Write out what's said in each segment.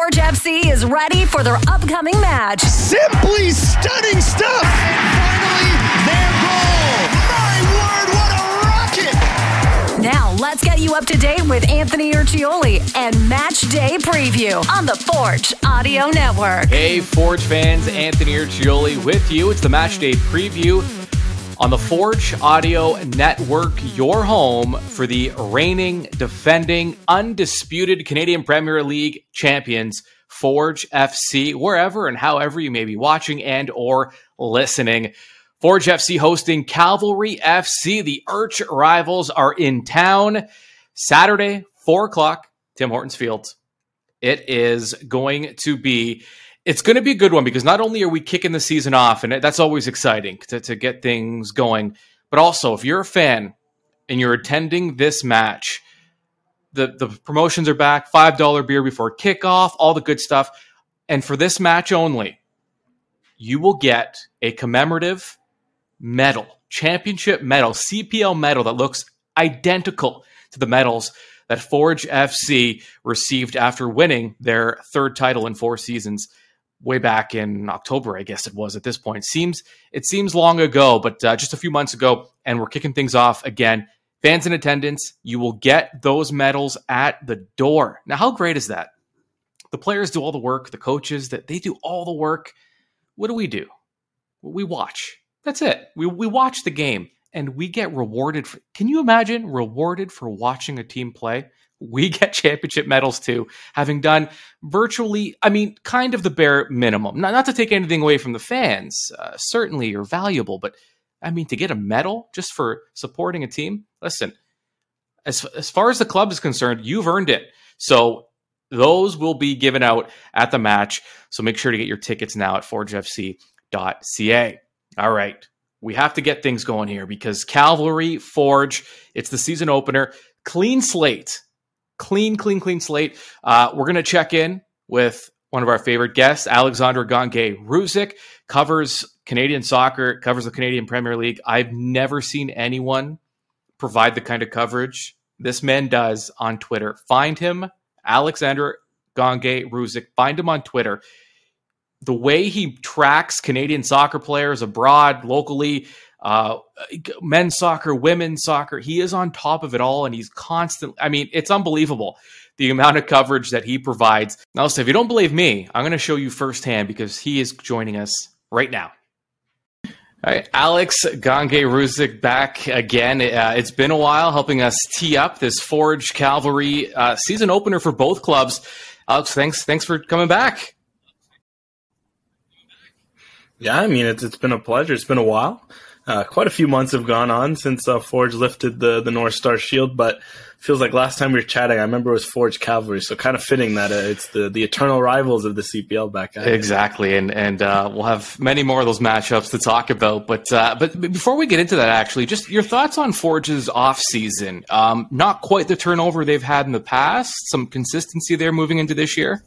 Forge FC is ready for their upcoming match. Simply stunning stuff. Finally, their goal. My word, what a rocket! Now, let's get you up to date with Anthony Urciuoli and Match Day Preview on the Forge Audio Network. Hey, Forge fans, Anthony Urciuoli with you. It's the Match Day Preview on the Forge Audio Network, your home for the reigning, defending, undisputed Canadian Premier League champions, Forge FC, wherever and however you may be watching and or listening. Forge FC hosting Cavalry FC. The arch rivals are in town Saturday, 4 o'clock, Tim Hortons Field. It is going to be it's going to be a good one because not only are we kicking the season off, and that's always exciting to, to get things going, but also if you're a fan and you're attending this match, the, the promotions are back $5 beer before kickoff, all the good stuff. And for this match only, you will get a commemorative medal, championship medal, CPL medal that looks identical to the medals that Forge FC received after winning their third title in four seasons way back in October, I guess it was at this point. Seems it seems long ago, but uh, just a few months ago, and we're kicking things off again. Fans in attendance, you will get those medals at the door. Now, how great is that? The players do all the work, the coaches that they do all the work. What do we do? We watch. That's it. We we watch the game and we get rewarded. For, can you imagine rewarded for watching a team play? We get championship medals too, having done virtually, I mean, kind of the bare minimum. Not, not to take anything away from the fans, uh, certainly you're valuable, but I mean, to get a medal just for supporting a team, listen, as, as far as the club is concerned, you've earned it. So those will be given out at the match. So make sure to get your tickets now at forgefc.ca. All right. We have to get things going here because Cavalry Forge, it's the season opener. Clean slate clean, clean, clean slate. Uh, we're going to check in with one of our favorite guests, Alexandre Gangué Ruzic, covers Canadian soccer, covers the Canadian Premier League. I've never seen anyone provide the kind of coverage this man does on Twitter. Find him, Alexandre Gangué Ruzic. Find him on Twitter. The way he tracks Canadian soccer players abroad, locally, uh, men's soccer, women's soccer. He is on top of it all, and he's constantly. I mean, it's unbelievable the amount of coverage that he provides. Now, so if you don't believe me, I'm going to show you firsthand because he is joining us right now. All right, Alex Gangué Ruzic back again. Uh, it's been a while helping us tee up this Forge Cavalry uh, season opener for both clubs. Alex, thanks thanks for coming back. Yeah, I mean it's it's been a pleasure. It's been a while. Uh, quite a few months have gone on since uh, Forge lifted the the North Star Shield, but feels like last time we were chatting, I remember it was Forge Cavalry, so kind of fitting that uh, it's the the eternal rivals of the CPL back. At exactly, and and uh, we'll have many more of those matchups to talk about. But uh, but before we get into that, actually, just your thoughts on Forge's off season. Um, not quite the turnover they've had in the past. Some consistency there moving into this year.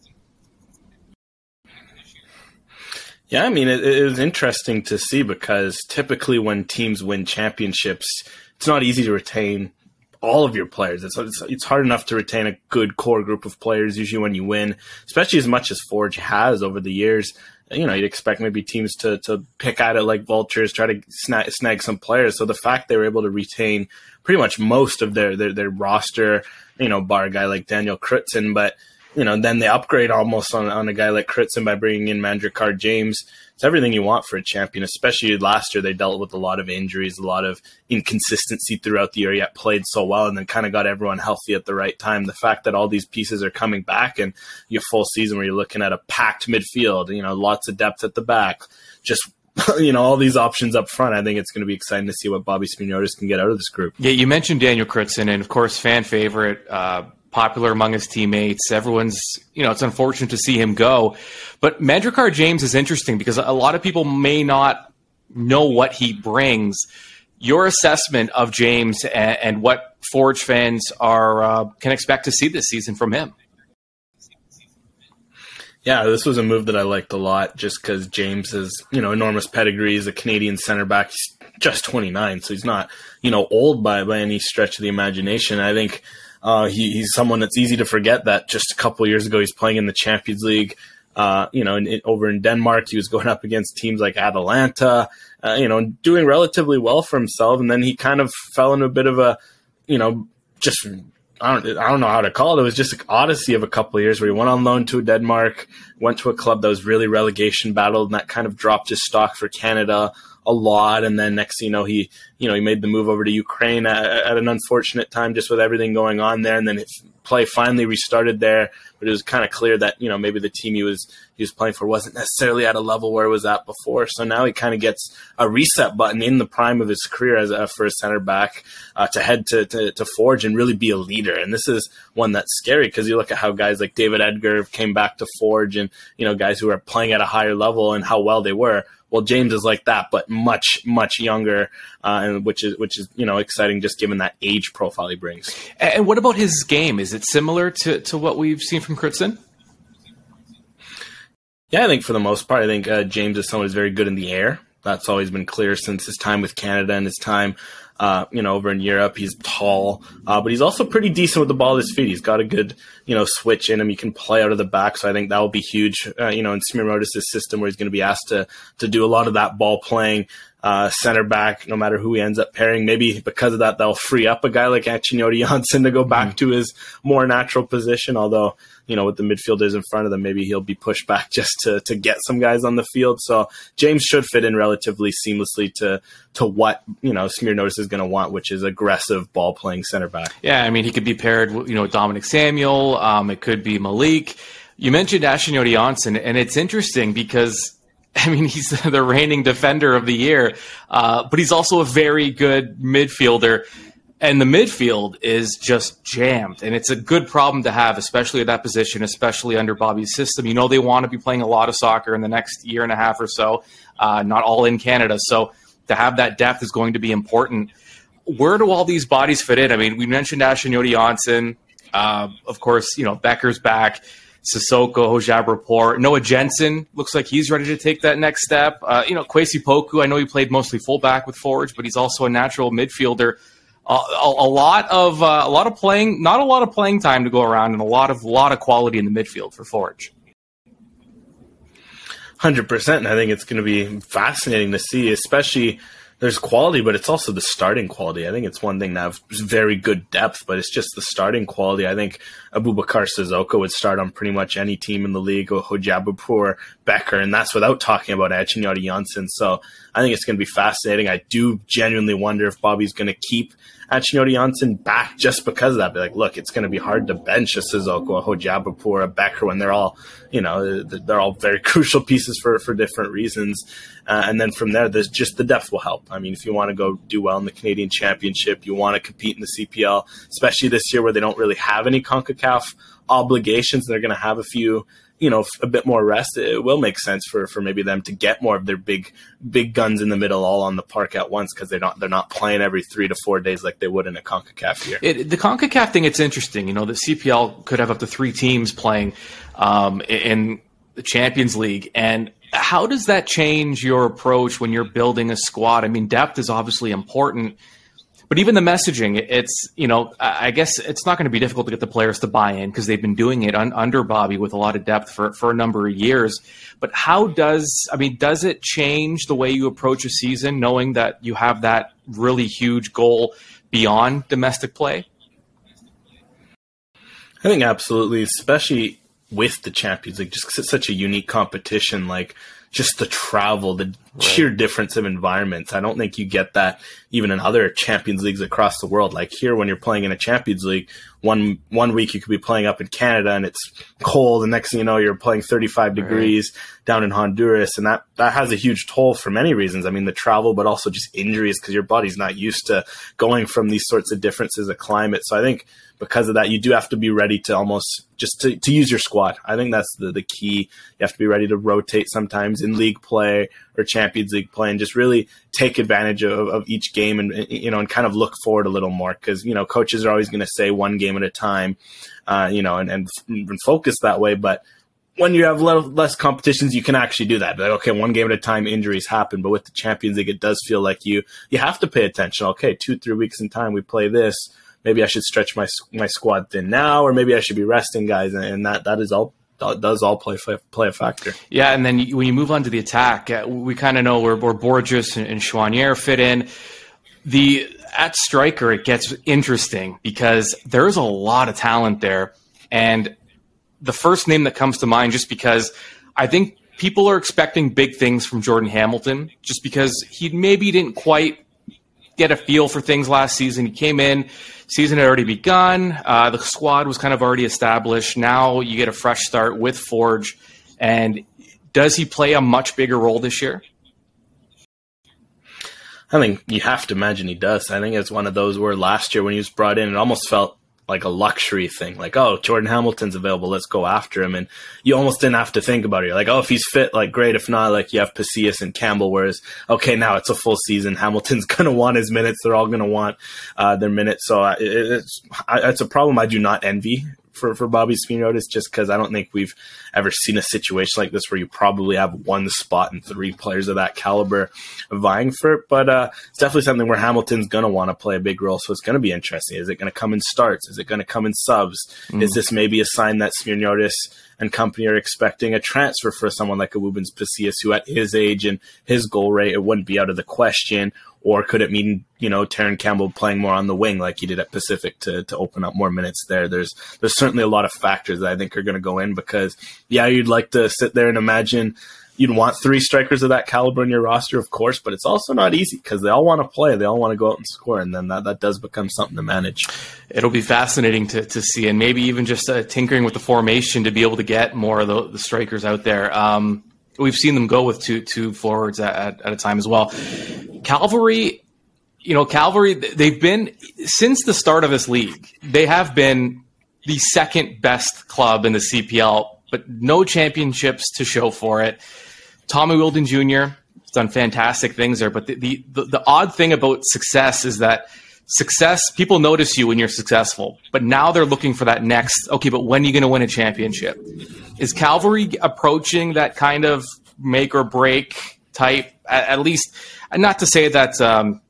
Yeah, I mean, it, it was interesting to see because typically when teams win championships, it's not easy to retain all of your players. It's, it's, it's hard enough to retain a good core group of players usually when you win, especially as much as Forge has over the years. You know, you'd expect maybe teams to to pick at it like vultures, try to snag, snag some players. So the fact they were able to retain pretty much most of their their, their roster, you know, bar a guy like Daniel Krutzen, but you know, then they upgrade almost on, on a guy like Krutzen by bringing in Manjrekar James. It's everything you want for a champion, especially last year they dealt with a lot of injuries, a lot of inconsistency throughout the year, yet played so well and then kind of got everyone healthy at the right time. The fact that all these pieces are coming back and your full season where you're looking at a packed midfield, you know, lots of depth at the back, just you know all these options up front. I think it's going to be exciting to see what Bobby Smyrniotis can get out of this group. Yeah, you mentioned Daniel Krutzen, and of course, fan favorite. Uh, popular among his teammates. Everyone's, you know, it's unfortunate to see him go. But Manjrekar James is interesting because a lot of people may not know what he brings. Your assessment of James and, and what Forge fans are uh, can expect to see this season from him. Yeah, this was a move that I liked a lot just because James has, you know, enormous pedigree. He's a Canadian center back. He's just 29, so he's not, you know, old by, by any stretch of the imagination. I think Uh, he, he's someone that's easy to forget that just a couple years ago he's playing in the Champions League. Uh, you know, in, in, over in Denmark, he was going up against teams like Atalanta, uh, you know, doing relatively well for himself. And then he kind of fell into a bit of a, you know, just I don't I don't know how to call it. It was just an odyssey of a couple of years where he went on loan to Denmark, went to a club that was really relegation battled, and that kind of dropped his stock for Canada a lot. And then next, you know, he you know he made the move over to Ukraine at, at an unfortunate time, just with everything going on there. And then play finally restarted there, but it was kind of clear that you know maybe the team he was he was playing for wasn't necessarily at a level where it was at before. So now he kind of gets a reset button in the prime of his career as a first center back uh, to head to, to, to Forge and really be a leader. And this is one that's scary because you look at how guys like David Edgar came back to Forge and you know guys who are playing at a higher level and how well they were. Well, James is like that, but much much younger, uh, and which is which is you know exciting just given that age profile he brings. And what about his game? Is it similar to to what we've seen from Krutzen? Yeah, I think for the most part, I think uh, James is someone who's very good in the air. That's always been clear since his time with Canada and his time, uh, you know, over in Europe. He's tall, uh, but he's also pretty decent with the ball at his feet. He's got a good, you know, switch in him. He can play out of the back, so I think that will be huge, uh, you know, in Smyrniotis' system where he's going to be asked to to do a lot of that ball playing. Uh, center back, no matter who he ends up pairing. Maybe because of that, they'll free up a guy like Achinioti Jönsson to go back mm-hmm. to his more natural position. Although you know, with the midfielders in front of them, maybe he'll be pushed back just to, to get some guys on the field. So James should fit in relatively seamlessly to to what you know Smyrniotis is going to want, which is aggressive ball playing center back. Yeah, I mean he could be paired, you know, with Dominic Samuel. Um, it could be Malik. You mentioned Achinioti Jönsson, and it's interesting because I mean, he's the reigning defender of the year, uh, but he's also a very good midfielder. And the midfield is just jammed. And it's a good problem to have especially at that position especially under bobby's system. You know they want to be playing a lot of soccer in the next year and a half or so uh, not all in canada. So to have that depth is going to be important. Where do all these bodies fit in? I mean we mentioned Achinioti Jönsson uh, of course you know Bekker's back Sissoko, Rapport. Noah Jensen looks like he's ready to take that next step. Uh, you know, Kwasi Poku, I know he played mostly fullback with Forge, but he's also a natural midfielder a, a, lot of uh, a lot of playing, not a lot of playing time to go around, and a lot of lot of quality in the midfield for Forge. Hundred percent. I think it's going to be fascinating to see, especially there's quality, but it's also the starting quality. I think it's one thing to have very good depth, but it's just the starting quality. I think Aboubakar Sissoko would start on pretty much any team in the league, or Hojabrpour, Bekker, and that's without talking about Achinioti Jönsson. So I think it's going to be fascinating. I do genuinely wonder if Bobby's going to keep Achinioti Jönsson back just because of that. Be like, look, it's going to be hard to bench a Sissoko, a Hojabrpour, a Bekker when they're all, you know, they're all very crucial pieces for, for different reasons. Uh, and then from there, there's just the depth will help. I mean, if you want to go do well in the Canadian Championship, you want to compete in the CPL, especially this year where they don't really have any CONCACAF obligations. They're going to have a few you know a bit more rest, it will make sense for for maybe them to get more of their big big guns in the middle all on the park at once because they're not they're not playing every three to four days like they would in a Concacaf year. It, the Concacaf thing, it's interesting. You know, the CPL could have up to three teams playing um, in the Champions League, and how does that change your approach when you're building a squad? I mean, depth is obviously important but even the messaging, it's you know, I guess it's not going to be difficult to get the players to buy in because they've been doing it un- under Bobby with a lot of depth for for a number of years. But how does I mean, does it change the way you approach a season, knowing that you have that really huge goal beyond domestic play? I think absolutely, especially with the Champions League, just it's such a unique competition. Like just the travel, the right. sheer difference of environments. I don't think you get that even in other Champions Leagues across the world. Like here, when you're playing in a Champions League, one one week you could be playing up in Canada and it's cold, and next thing you know, you're playing 35 degrees right. down in Honduras, and that that has a huge toll for many reasons. I mean, the travel, but also just injuries because your body's not used to going from these sorts of differences of climate. So I think because of that, you do have to be ready to almost just to, to use your squad. I think that's the, the key. You have to be ready to rotate sometimes in league play or Champions League play and just really take advantage of, of each game and, you know, and kind of look forward a little more because, you know, coaches are always going to say one game at a time, uh, you know, and, and, and focus that way. But when you have less competitions, you can actually do that. Like, okay, one game at a time, injuries happen. But with the Champions League, it does feel like you you have to pay attention. Okay, two three weeks in time, we play this maybe I should stretch my my squad thin now, or maybe I should be resting guys, and that that is all does all play play a factor. Yeah, and then when you move on to the attack, uh, we kind of know where, where Borges and, and Choinière fit in. The at striker, it gets interesting because there's a lot of talent there, and the first name that comes to mind, just because I think people are expecting big things from Jordan Hamilton, just because he maybe didn't quite get a feel for things last season. He came in, season had already begun, uh, the squad was kind of already established. Now you get a fresh start with Forge, and does he play a much bigger role this year? I think you have to imagine he does. I think it's one of those where last year when he was brought in, it almost felt like a luxury thing. Like, oh, Jordan Hamilton's available, let's go after him. And you almost didn't have to think about it. You're like, oh, if he's fit, like great. If not, like you have Pacius and Campbell. Whereas, okay, now it's a full season. Hamilton's gonna want his minutes. They're all gonna want uh, their minutes. So it, it's it's a problem I do not envy for, for Bobby Smyrniotis just because I don't think we've ever seen a situation like this where you probably have one spot and three players of that caliber vying for it. But uh, it's definitely something where Hamilton's going to want to play a big role. So it's going to be interesting. Is it going to come in starts? Is it going to come in subs? Mm. Is this maybe a sign that Smyrniotis and company are expecting a transfer for someone like a Woobens Pacius, who at his age and his goal rate, it wouldn't be out of the question? Or could it mean, you know, Terran Campbell playing more on the wing like he did at Pacific to, to open up more minutes there? There's there's certainly a lot of factors that I think are going to go in because, yeah, you'd like to sit there and imagine you'd want three strikers of that caliber in your roster, of course, but it's also not easy because they all want to play. They all want to go out and score, and then that, that does become something to manage. It'll be fascinating to, to see, and maybe even just uh, tinkering with the formation to be able to get more of the, the strikers out there. Um, we've seen them go with two two forwards at, at, at a time as well. Cavalry, you know, Cavalry, they've been since the start of this league. They have been the second best club in the CPL, but no championships to show for it. Tommy Wheeldon Jr. has done fantastic things there, but the, the, the, the odd thing about success is that success people notice you when you're successful but now they're looking for that next okay but when are you going to win a championship is Calvary approaching that kind of make or break type at, at least not to say that um,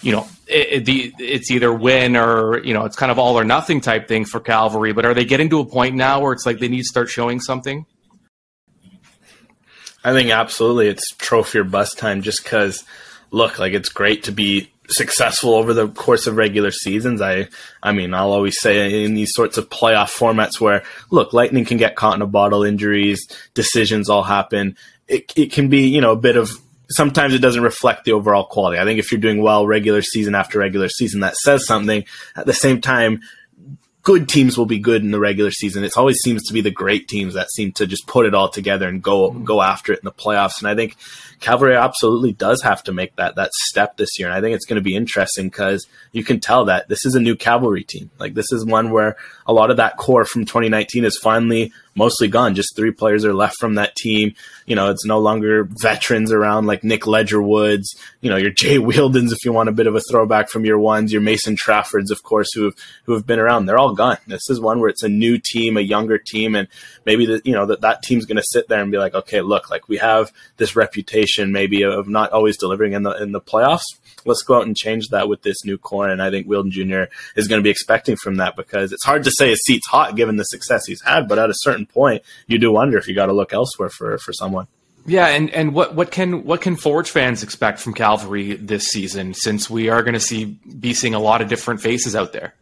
you know it, it, the, it's either win or you know it's kind of all or nothing type thing for Calvary, but are they getting to a point now where it's like they need to start showing something i think absolutely it's trophy or bust time just because look like it's great to be successful over the course of regular seasons. I I mean, I'll always say in these sorts of playoff formats where look, lightning can get caught in a bottle, injuries, decisions all happen. It it can be, you know, a bit of sometimes it doesn't reflect the overall quality. I think if you're doing well regular season after regular season, that says something. At the same time, good teams will be good in the regular season. It always seems to be the great teams that seem to just put it all together and go mm-hmm. go after it in the playoffs. And I think Cavalry absolutely does have to make that that step this year. And I think it's going to be interesting because you can tell that this is a new Cavalry team. Like this is one where a lot of that core from 2019 is finally mostly gone. Just three players are left from that team. You know, it's no longer veterans around like Nick Ledgerwoods, you know, your Jay Wheeldons, if you want a bit of a throwback from your ones, your Mason Traffords, of course, who have, who have been around. They're all gone. This is one where it's a new team, a younger team. And maybe that, you know, that, that team's going to sit there and be like, okay, look, like we have this reputation maybe of not always delivering in the, in the playoffs let's go out and change that with this new core. And I think Wheeldon Jr. is going to be expecting from that because it's hard to say his seat's hot given the success he's had, but at a certain point, you do wonder if you got to look elsewhere for for someone. Yeah, and, and what, what can what can Forge fans expect from Calvary this season? Since we are going to see be seeing a lot of different faces out there.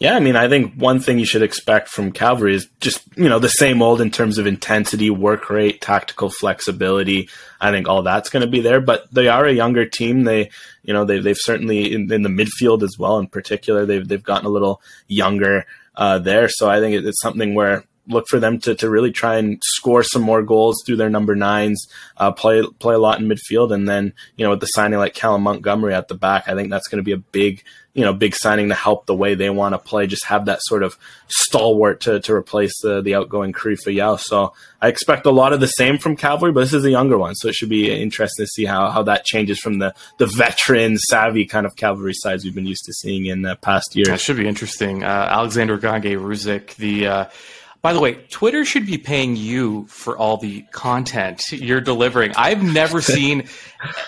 Yeah, I mean, I think one thing you should expect from Calvary is just, you know, the same old in terms of intensity, work rate, tactical flexibility. I think all that's going to be there, but they are a younger team. They, you know, they, they've certainly in, in the midfield as well, in particular, they've, they've gotten a little younger, uh, there. So I think it's something where look for them to, to really try and score some more goals through their number nines, uh, play play a lot in midfield, and then you know with the signing like Callum Montgomery at the back, I think that's going to be a big you know big signing to help the way they want to play. Just have that sort of stalwart to, to replace the the outgoing Karifa Yao. So I expect a lot of the same from Cavalry, but this is a younger one, so it should be interesting to see how how that changes from the the veteran savvy kind of Cavalry sides we've been used to seeing in the past years. That should be interesting. Uh, Alexander Gangué Ruzic, the uh, By the way, Twitter should be paying you for all the content you're delivering. I've never seen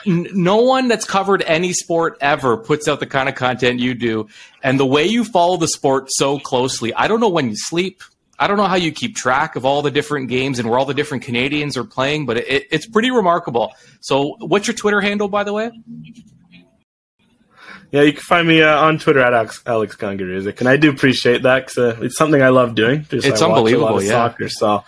n- no one that's covered any sport ever puts out the kind of content you do and the way you follow the sport so closely. I don't know when you sleep. I don't know how you keep track of all the different games and where all the different Canadians are playing, but it, it's pretty remarkable. So, what's your Twitter handle, by the way? Yeah, you can find me uh, on Twitter at Alex, Alex and I do appreciate that because uh, it's something I love doing. Just, it's I unbelievable, yeah. Soccer, so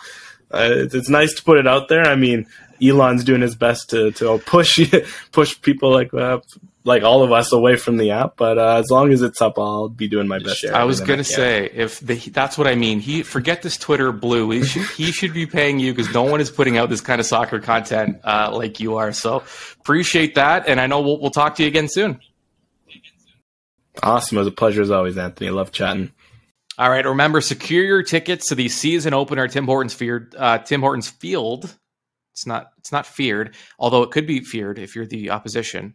uh, it's, it's, nice to put it out there. I mean, Elon's doing his best to to push push people like uh, like all of us away from the app, but uh, as long as it's up, I'll be doing my best. I was gonna say if the, that's what I mean. He forget this Twitter blue. He should he should be paying you because no one is putting out this kind of soccer content uh, like you are. So appreciate that, and I know we'll, we'll talk to you again soon. Awesome. It was a pleasure as always, Anthony. Love chatting. All right. Remember, secure your tickets to the season opener Tim Hortons feared uh, Tim Hortons Field. It's not it's not feared, although it could be feared if you're the opposition.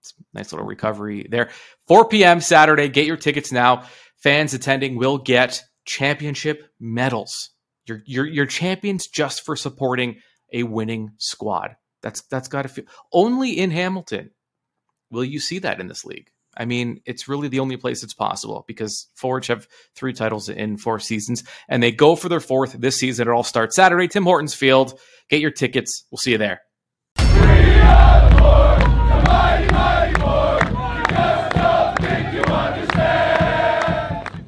It's nice little recovery there. 4 p.m. Saturday. Get your tickets now. Fans attending will get championship medals. You're you're champions just for supporting a winning squad. That's that's got to feel only in Hamilton will you see that in this league. I mean, it's really the only place it's possible because Forge have three titles in four seasons, and they go for their fourth this season. It all starts Saturday, Tim Hortons Field. Get your tickets. We'll see you there.